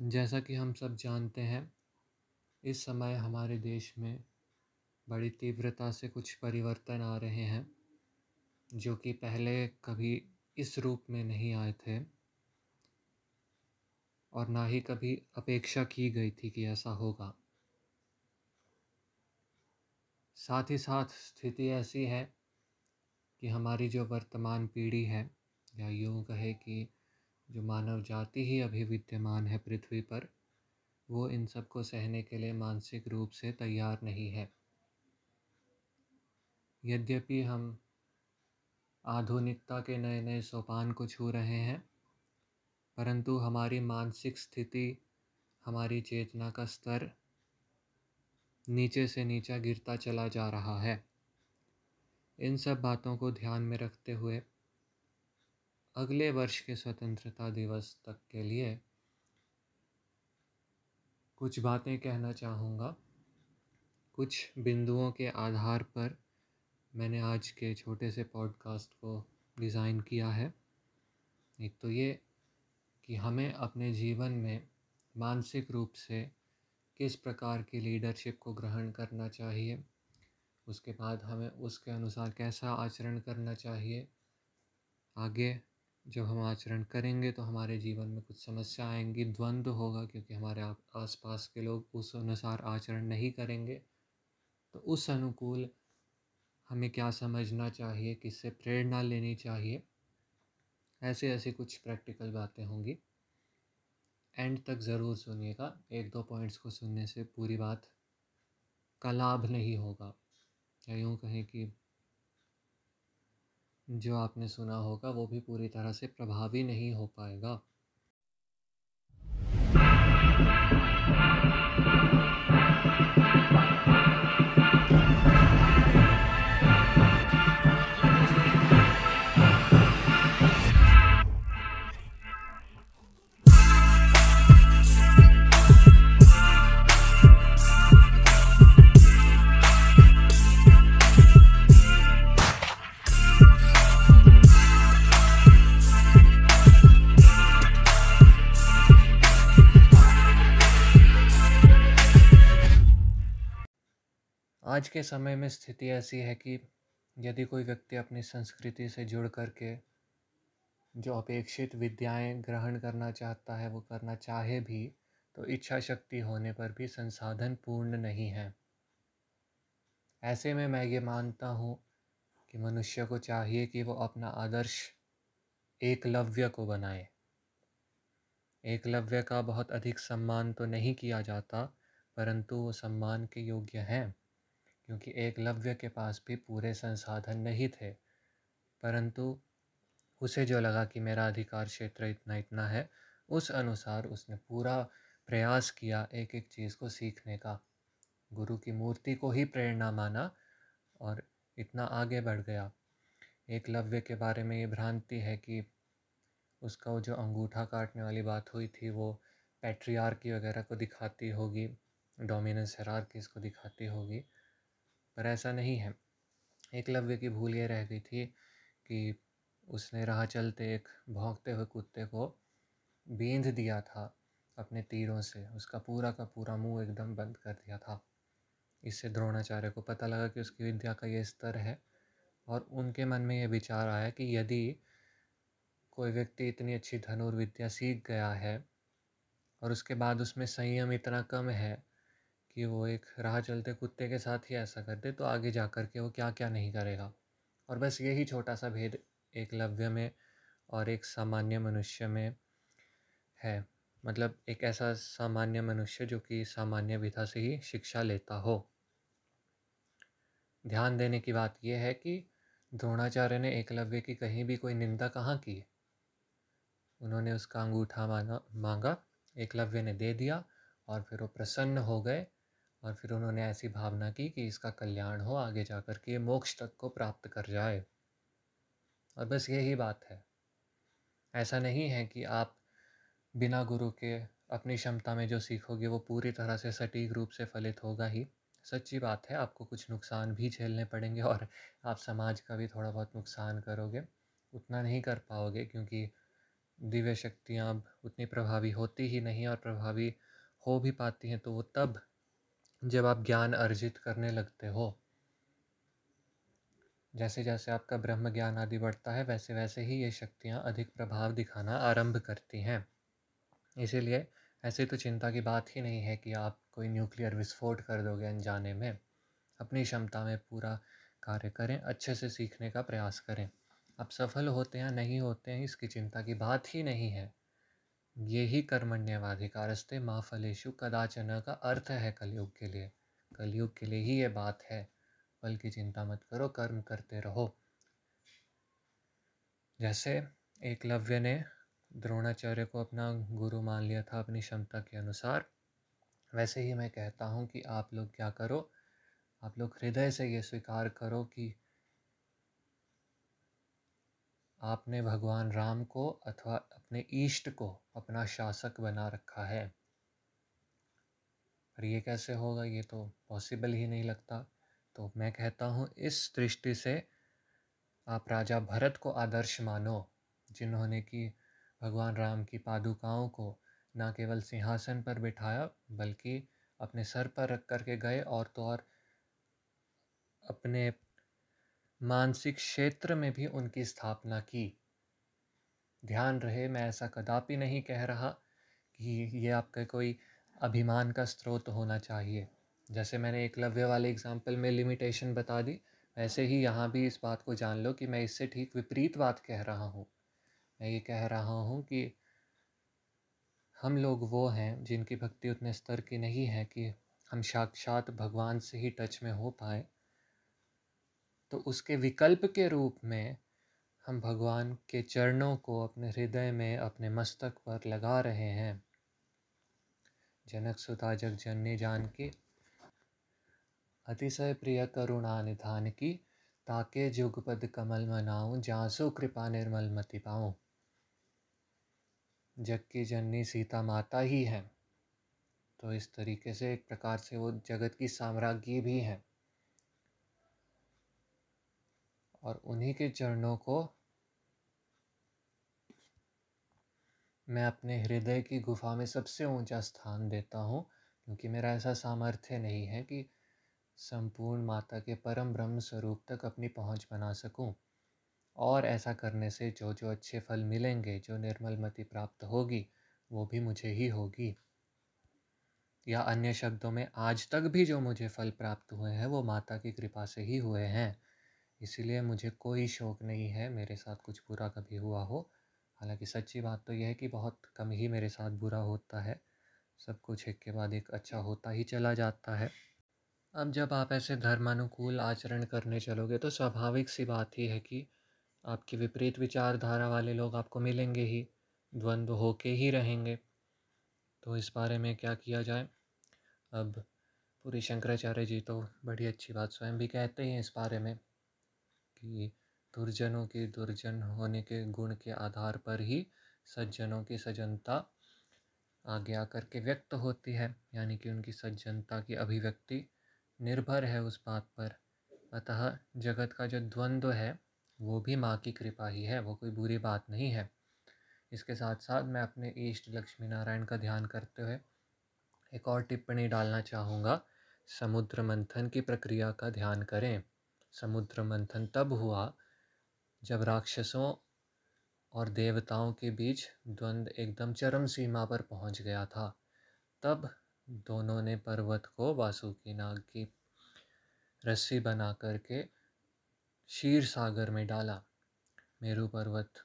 जैसा कि हम सब जानते हैं, इस समय हमारे देश में बड़ी तीव्रता से कुछ परिवर्तन आ रहे हैं, जो कि पहले कभी इस रूप में नहीं आए थे और ना ही कभी अपेक्षा की गई थी कि ऐसा होगा। साथ ही साथ स्थिति ऐसी है कि हमारी जो वर्तमान पीढ़ी है, या यूँ कहे कि जो मानव जाति ही अभी विद्यमान है पृथ्वी पर, वो इन सबको सहने के लिए मानसिक रूप से तैयार नहीं है। यद्यपि हम आधुनिकता के नए नए सोपान को छू रहे हैं, परंतु हमारी मानसिक स्थिति, हमारी चेतना का स्तर नीचे से नीचा गिरता चला जा रहा है। इन सब बातों को ध्यान में रखते हुए अगले वर्ष के स्वतंत्रता दिवस तक के लिए कुछ बातें कहना चाहूँगा। कुछ बिंदुओं के आधार पर मैंने आज के छोटे से पॉडकास्ट को डिज़ाइन किया है। एक तो ये कि हमें अपने जीवन में मानसिक रूप से किस प्रकार की लीडरशिप को ग्रहण करना चाहिए, उसके बाद हमें उसके अनुसार कैसा आचरण करना चाहिए, आगे जब हम आचरण करेंगे तो हमारे जीवन में कुछ समस्या आएँगी द्वंद्व होगा क्योंकि हमारे आस पास के लोग उस अनुसार आचरण नहीं करेंगे। तो उस अनुकूल हमें क्या समझना चाहिए, किससे प्रेरणा लेनी चाहिए? ऐसे ऐसे कुछ प्रैक्टिकल बातें होंगी। एंड तक ज़रूर सुनिएगा। एक दो पॉइंट्स को सुनने से पूरी बात का लाभ नहीं होगा। या यूँ कहें कि जो आपने सुना होगा वो भी पूरी तरह से प्रभावी नहीं हो पाएगा। आज के समय में स्थिति ऐसी है कि यदि कोई व्यक्ति अपनी संस्कृति से जुड़ कर के जो अपेक्षित विद्याएँ ग्रहण करना चाहता है, वो करना चाहे भी तो इच्छा शक्ति होने पर भी संसाधन पूर्ण नहीं है। ऐसे में मैं ये मानता हूँ कि मनुष्य को चाहिए कि वो अपना आदर्श एकलव्य को बनाए। एकलव्य का बहुत अधिक सम्मान तो नहीं किया जाता, परंतु वो सम्मान के योग्य हैं। क्योंकि एकलव्य के पास भी पूरे संसाधन नहीं थे परंतु उसे जो लगा कि मेरा अधिकार क्षेत्र इतना इतना है, उस अनुसार उसने पूरा प्रयास किया एक एक चीज़ को सीखने का। गुरु की मूर्ति को ही प्रेरणा माना और इतना आगे बढ़ गया। एकलव्य के बारे में ये भ्रांति है कि उसका वो जो अंगूठा काटने वाली बात हुई थी, वो पैट्रियार्की वगैरह को दिखाती होगी, डोमिनेंस हेरार्कीज को दिखाती होगी। पर ऐसा नहीं है। एकलव्य की भूल ये रह गई थी कि उसने राह चलते एक भौंकते हुए कुत्ते को बींध दिया था अपने तीरों से। उसका पूरा का पूरा मुँह एकदम बंद कर दिया था। इससे द्रोणाचार्य को पता लगा कि उसकी विद्या का ये स्तर है और उनके मन में ये विचार आया कि यदि कोई व्यक्ति इतनी अच्छी धनुर्विद्या सीख गया है और उसके बाद उसमें संयम इतना कम है कि वो एक राह चलते कुत्ते के साथ ही ऐसा कर दे तो आगे जा कर के वो क्या क्या नहीं करेगा। और बस यही छोटा सा भेद एक लव्य में और एक सामान्य मनुष्य में है। मतलब एक ऐसा सामान्य मनुष्य जो कि सामान्य विधा से ही शिक्षा लेता हो। ध्यान देने की बात यह है कि द्रोणाचार्य ने एकलव्य की कहीं भी कोई निंदा कहाँ की? उन्होंने उसका अंगूठा मांगा मांगा एकलव्य ने दे दिया और फिर वो प्रसन्न हो गए और फिर उन्होंने ऐसी भावना की कि इसका कल्याण हो, आगे जाकर के मोक्ष तक को प्राप्त कर जाए। और बस यही बात है। ऐसा नहीं है कि आप बिना गुरु के अपनी क्षमता में जो सीखोगे, वो पूरी तरह से सटीक रूप से फलित होगा ही। सच्ची बात है, आपको कुछ नुकसान भी झेलने पड़ेंगे और आप समाज का भी थोड़ा बहुत नुकसान करोगे। उतना नहीं कर पाओगे, क्योंकि दिव्य शक्तियाँ अब उतनी प्रभावी होती ही नहीं और प्रभावी हो भी पाती हैं तो वो तब जब आप ज्ञान अर्जित करने लगते हो। जैसे जैसे आपका ब्रह्म ज्ञान आदि बढ़ता है, वैसे वैसे ही ये शक्तियाँ अधिक प्रभाव दिखाना आरंभ करती हैं। इसीलिए ऐसे तो चिंता की बात ही नहीं है कि आप कोई न्यूक्लियर विस्फोट कर दोगे अनजाने में। अपनी क्षमता में पूरा कार्य करें, अच्छे से सीखने का प्रयास करें। आप सफल होते हैं नहीं होते हैं, इसकी चिंता की बात ही नहीं है। ये ही कर्मण्यवाधिकारस्ते माँ फलेशु कदाचन का अर्थ है कलयुग के लिए। कलयुग के लिए ही ये बात है। फल की चिंता मत करो, कर्म करते रहो। जैसे एकलव्य ने द्रोणाचार्य को अपना गुरु मान लिया था अपनी क्षमता के अनुसार, वैसे ही मैं कहता हूँ कि आप लोग क्या करो? आप लोग हृदय से ये स्वीकार करो कि आपने भगवान राम को अथवा अपने ईष्ट को अपना शासक बना रखा है। पर ये कैसे होगा, ये तो पॉसिबल ही नहीं लगता। तो मैं कहता हूँ, इस दृष्टि से आप राजा भरत को आदर्श मानो, जिन्होंने कि भगवान राम की पादुकाओं को न केवल सिंहासन पर बिठाया, बल्कि अपने सर पर रख कर के गए और तो और अपने मानसिक क्षेत्र में भी उनकी स्थापना की। ध्यान रहे, मैं ऐसा कदापि नहीं कह रहा कि ये आपका कोई अभिमान का स्रोत होना चाहिए। जैसे मैंने एकलव्य वाले एग्ज़ाम्पल में लिमिटेशन बता दी, वैसे ही यहाँ भी इस बात को जान लो कि मैं इससे ठीक विपरीत बात कह रहा हूँ। मैं ये कह रहा हूँ कि हम लोग वो हैं जिनकी भक्ति उतने स्तर की नहीं है कि हम साक्षात भगवान से ही टच में हो पाए। तो उसके विकल्प के रूप में हम भगवान के चरणों को अपने हृदय में, अपने मस्तक पर लगा रहे हैं। जनक सुता जग जननी जान की अतिशय प्रिय करुणा निधान की, ताके जुगपद कमल मनाऊं, जासो कृपा निर्मल मति पाऊँ। जग की जननी सीता माता ही है। तो इस तरीके से एक प्रकार से वो जगत की साम्राज्ञी भी हैं। और उन्हीं के चरणों को मैं अपने हृदय की गुफा में सबसे ऊँचा स्थान देता हूँ, क्योंकि मेरा ऐसा सामर्थ्य नहीं है कि संपूर्ण माता के परम ब्रह्म स्वरूप तक अपनी पहुँच बना सकूँ। और ऐसा करने से जो जो अच्छे फल मिलेंगे, जो निर्मल मति प्राप्त होगी, वो भी मुझे ही होगी। या अन्य शब्दों में, आज तक भी जो मुझे फल प्राप्त हुए हैं, वो माता की कृपा से ही हुए हैं। इसीलिए मुझे कोई शौक़ नहीं है, मेरे साथ कुछ बुरा कभी हुआ हो। हालाँकि सच्ची बात तो यह है कि बहुत कम ही मेरे साथ बुरा होता है। सब कुछ एक के बाद एक अच्छा होता ही चला जाता है। अब जब आप ऐसे धर्मानुकूल आचरण करने चलोगे तो स्वाभाविक सी बात ही है कि आपकी विपरीत विचारधारा वाले लोग आपको मिलेंगे ही, द्वंद्व होके ही रहेंगे। तो इस बारे में क्या किया जाए? अब पूरी शंकराचार्य जी तो बड़ी अच्छी बात स्वयं भी कहते हैं इस बारे में कि दुर्जनों के दुर्जन होने के गुण के आधार पर ही सज्जनों की सज्जनता आगे आकर के व्यक्त होती है, यानी कि उनकी सज्जनता की अभिव्यक्ति निर्भर है उस बात पर। अतः जगत का जो द्वंद्व है, वो भी माँ की कृपा ही है, वो कोई बुरी बात नहीं है। इसके साथ साथ मैं अपने ईष्ट लक्ष्मी नारायण का ध्यान करते हुए एक और टिप्पणी डालना चाहूँगा। समुद्र मंथन की प्रक्रिया का ध्यान करें। समुद्र मंथन तब हुआ जब राक्षसों और देवताओं के बीच द्वंद्व एकदम चरम सीमा पर पहुँच गया था, तब दोनों ने पर्वत को वासुकी नाग की रस्सी बना करके शीर सागर में डाला। मेरू पर्वत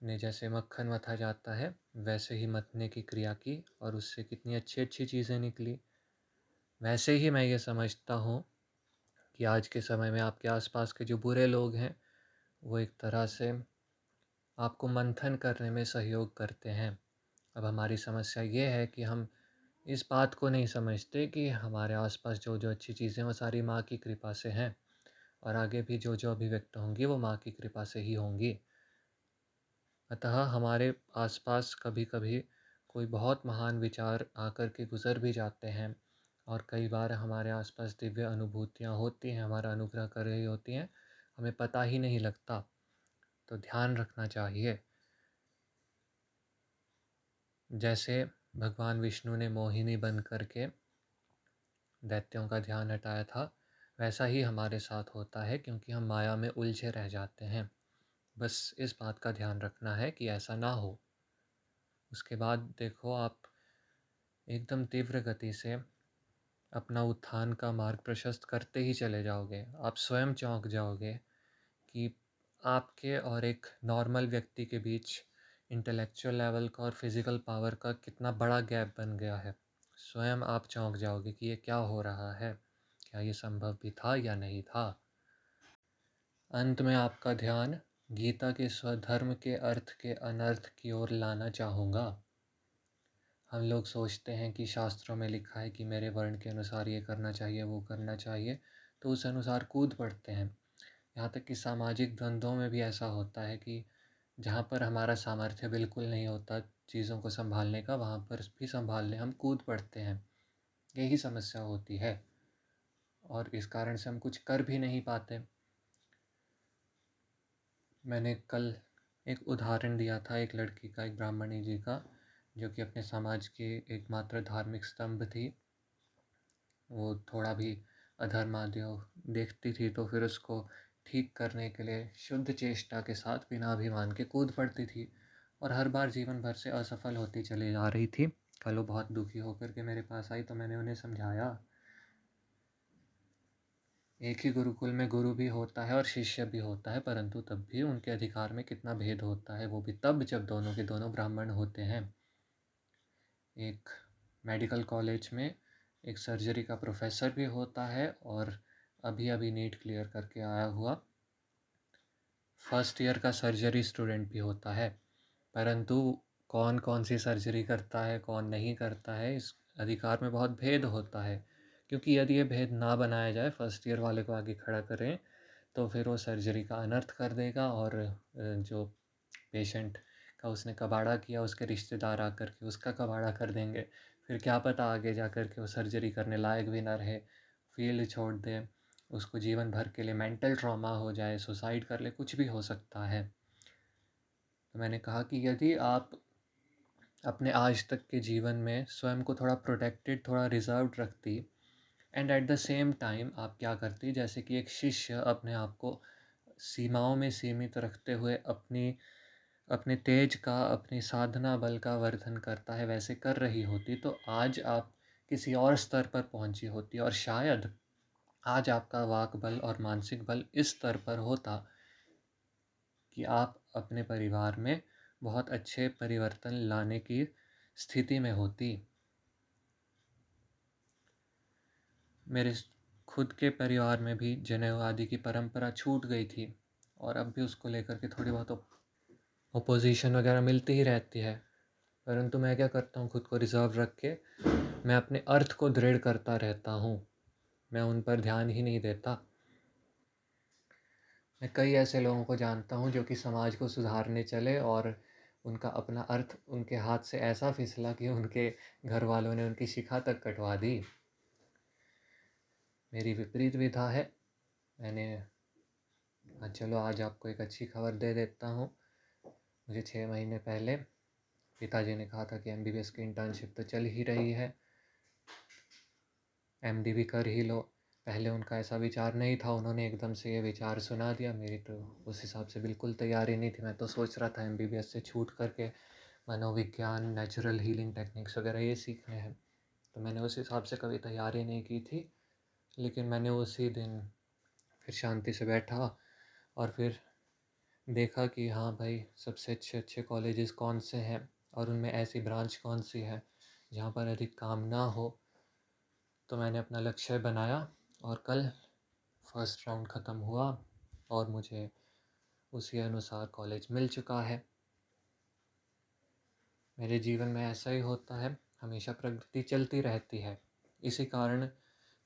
ने जैसे मक्खन मथा जाता है, वैसे ही मथने की क्रिया की और उससे कितनी अच्छी अच्छी चीज़ें निकली। वैसे ही मैं ये समझता हूँ कि आज के समय में आपके आसपास के जो बुरे लोग हैं वो एक तरह से आपको मंथन करने में सहयोग करते हैं। अब हमारी समस्या ये है कि हम इस बात को नहीं समझते कि हमारे आसपास जो जो अच्छी चीज़ें वो सारी माँ की कृपा से हैं और आगे भी जो जो अभिव्यक्त होंगी, वो माँ की कृपा से ही होंगी। अतः हमारे आसपास कभी कभी कोई बहुत महान विचार आकर के गुज़र भी जाते हैं और कई बार हमारे आसपास दिव्य अनुभूतियाँ होती हैं, हमारा अनुग्रह कर रही होती हैं हमें पता ही नहीं लगता तो ध्यान रखना चाहिए। जैसे भगवान विष्णु ने मोहिनी बन करके दैत्यों का ध्यान हटाया था, वैसा ही हमारे साथ होता है क्योंकि हम माया में उलझे रह जाते हैं। बस इस बात का ध्यान रखना है कि ऐसा ना हो। उसके बाद देखो आप एकदम तीव्र गति से अपना उत्थान का मार्ग प्रशस्त करते ही चले जाओगे। आप स्वयं चौंक जाओगे। कि आपके और एक नॉर्मल व्यक्ति के बीच इंटेलेक्चुअल लेवल का और फ़िज़िकल पावर का कितना बड़ा गैप बन गया है। स्वयं आप चौंक जाओगे कि ये क्या हो रहा है? क्या ये संभव भी था या नहीं था? अंत में आपका ध्यान गीता के स्वधर्म के अर्थ के अनर्थ की ओर लाना चाहूँगा। हम लोग सोचते हैं कि शास्त्रों में लिखा है कि मेरे वर्ण के अनुसार ये करना चाहिए, वो करना चाहिए तो उस अनुसार कूद पड़ते हैं। यहाँ तक कि सामाजिक द्वंद्वों में भी ऐसा होता है कि जहाँ पर हमारा सामर्थ्य बिल्कुल नहीं होता चीज़ों को संभालने का, वहाँ पर भी संभालने हम कूद पड़ते हैं। यही समस्या होती है। और इस कारण से हम कुछ कर भी नहीं पाते। मैंने कल एक उदाहरण दिया था एक लड़की का, एक ब्राह्मणी जी का, जो कि अपने समाज की एकमात्र धार्मिक स्तंभ थी। वो थोड़ा भी अधर्म आदि देखती थी तो फिर उसको ठीक करने के लिए शुद्ध चेष्टा के साथ बिना अभिमान के कूद पड़ती थी और हर बार जीवन भर से असफल होती चली जा रही थी। कल वो बहुत दुखी होकर के मेरे पास आई तो मैंने उन्हें समझाया। एक ही गुरुकुल में गुरु भी होता है और शिष्य भी होता है, परंतु तब भी उनके अधिकार में कितना भेद होता है, वो भी तब जब दोनों के दोनों ब्राह्मण होते हैं। एक मेडिकल कॉलेज में एक सर्जरी का प्रोफेसर भी होता है और अभी अभी नीट क्लियर करके आया हुआ। फ़र्स्ट ईयर का सर्जरी स्टूडेंट भी होता है, परंतु कौन कौन सी सर्जरी करता है, कौन नहीं करता है, इस अधिकार में बहुत भेद होता है। क्योंकि यदि ये भेद ना बनाया जाए, फ़र्स्ट ईयर वाले को आगे खड़ा करें तो फिर वो सर्जरी का अनर्थ कर देगा और जो पेशेंट का उसने कबाड़ा किया, उसके रिश्तेदार आकर के उसका कबाड़ा कर देंगे। फिर क्या पता आगे जा कर के वो सर्जरी करने लायक भी ना रहे, फ़ील्ड छोड़ दे। उसको जीवन भर के लिए मेंटल ट्रॉमा हो जाए, सुसाइड कर ले, कुछ भी हो सकता है। तो मैंने कहा कि यदि आप अपने आज तक के जीवन में स्वयं को थोड़ा प्रोटेक्टेड थोड़ा रिज़र्व रखती and at the same time आप क्या करती, जैसे कि एक शिष्य अपने आप को सीमाओं में सीमित रखते हुए अपनी, अपने तेज का, अपनी साधना बल का वर्धन करता है, वैसे कर रही होती तो आज आप किसी और स्तर पर पहुँची होती और शायद आज आपका वाक बल और मानसिक बल इस स्तर पर होता कि आप अपने परिवार में बहुत अच्छे परिवर्तन लाने की स्थिति में होती। मेरे खुद के परिवार में भी जनेऊ आदि की परंपरा छूट गई थी और अब भी उसको लेकर के थोड़ी बहुत ओपोजिशन वगैरह मिलती ही रहती है। परंतु मैं क्या करता हूँ, खुद को रिज़र्व रख के मैं अपने अर्थ को दृढ़ करता रहता हूँ। मैं उन पर ध्यान ही नहीं देता। मैं कई ऐसे लोगों को जानता हूँ जो कि समाज को सुधारने चले और उनका अपना अर्थ उनके हाथ से ऐसा फिसला कि उनके घर वालों ने उनकी शिखा तक कटवा दी। मेरी विपरीत विधा है। मैंने हाँ चलो, आज आपको एक अच्छी खबर दे देता हूँ। मुझे छः महीने पहले पिताजी ने कहा था कि एमबीबीएस की इंटर्नशिप तो चल ही रही है। एम भी कर ही लो। पहले उनका ऐसा विचार नहीं था, उन्होंने एकदम से ये विचार सुना दिया। मेरी तो उस हिसाब से बिल्कुल तैयारी नहीं थी। मैं तो सोच रहा था एम से छूट करके मनोविज्ञान नेचुरल हीलिंग टेक्निक्स वगैरह ये सीखने हैं। तो मैंने उस हिसाब से कभी तैयारी नहीं की थी, लेकिन मैंने उसी दिन फिर शांति से बैठा और फिर देखा कि हाँ भाई, सबसे अच्छे अच्छे कॉलेजेस कौन से हैं और उनमें ऐसी ब्रांच कौन सी है जहाँ पर अधिक काम ना हो। तो मैंने अपना लक्ष्य बनाया और कल फ़र्स्ट राउंड ख़त्म हुआ और मुझे उसी अनुसार कॉलेज मिल चुका है। मेरे जीवन में ऐसा ही होता है, हमेशा प्रगति चलती रहती है। इसी कारण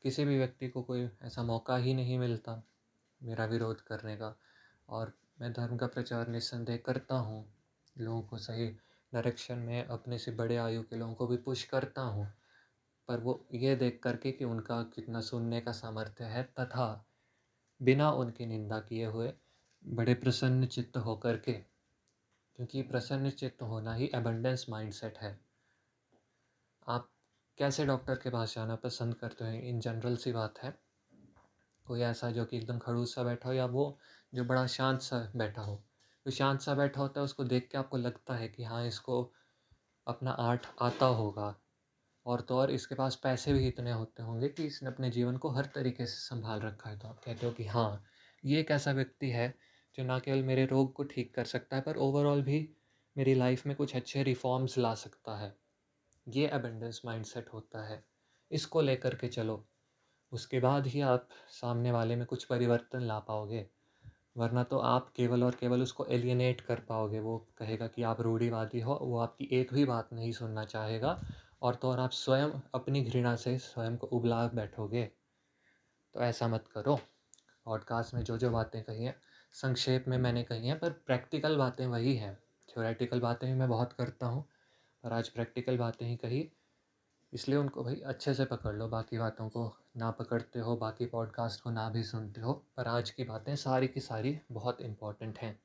किसी भी व्यक्ति को कोई ऐसा मौका ही नहीं मिलता मेरा विरोध करने का और मैं धर्म का प्रचार निस्संदेह करता हूँ। लोगों को सही डायरेक्शन में अपने से बड़े आयु के लोगों को भी पुश करता हूँ। पर वो ये देख करके कि उनका कितना सुनने का सामर्थ्य है तथा बिना उनकी निंदा किए हुए बड़े प्रसन्न चित्त होकर के, क्योंकि प्रसन्न चित्त होना ही एबंडेंस माइंडसेट है। आप कैसे डॉक्टर के पास जाना पसंद करते हैं? इन जनरल सी बात है। कोई ऐसा जो कि एकदम खड़ूस सा बैठा हो या वो जो बड़ा शांत सा बैठा हो। जो शांत सा बैठा होता है, उसको देख के आपको लगता है कि हाँ इसको अपना आर्ट आता होगा। और तो और इसके पास पैसे भी इतने होते होंगे कि इसने अपने जीवन को हर तरीके से संभाल रखा है। तो आप कहते हो कि हाँ ये एक ऐसा व्यक्ति है जो ना केवल मेरे रोग को ठीक कर सकता है, पर ओवरऑल भी मेरी लाइफ में कुछ अच्छे रिफॉर्म्स ला सकता है। ये अबेंडेंस माइंडसेट होता है। इसको लेकर के चलो। उसके बाद ही आप सामने वाले में कुछ परिवर्तन ला पाओगे, वरना तो आप केवल और केवल उसको एलियनेट कर पाओगे। वो कहेगा कि आप रूढ़ीवादी हो, वो आपकी एक भी बात नहीं सुनना चाहेगा। और तो और आप स्वयं अपनी घृणा से स्वयं को उबला बैठोगे। तो ऐसा मत करो। पॉडकास्ट में जो जो बातें कही हैं, संक्षेप में मैंने कही हैं, पर प्रैक्टिकल बातें वही हैं। थ्योरेटिकल बातें भी मैं बहुत करता हूँ, पर आज प्रैक्टिकल बातें ही कही, इसलिए उनको भाई अच्छे से पकड़ लो। बाकी बातों को ना पकड़ते हो, बाकी पॉडकास्ट को ना भी सुनते हो, पर आज की बातें सारी की सारी बहुत इंपॉर्टेंट हैं।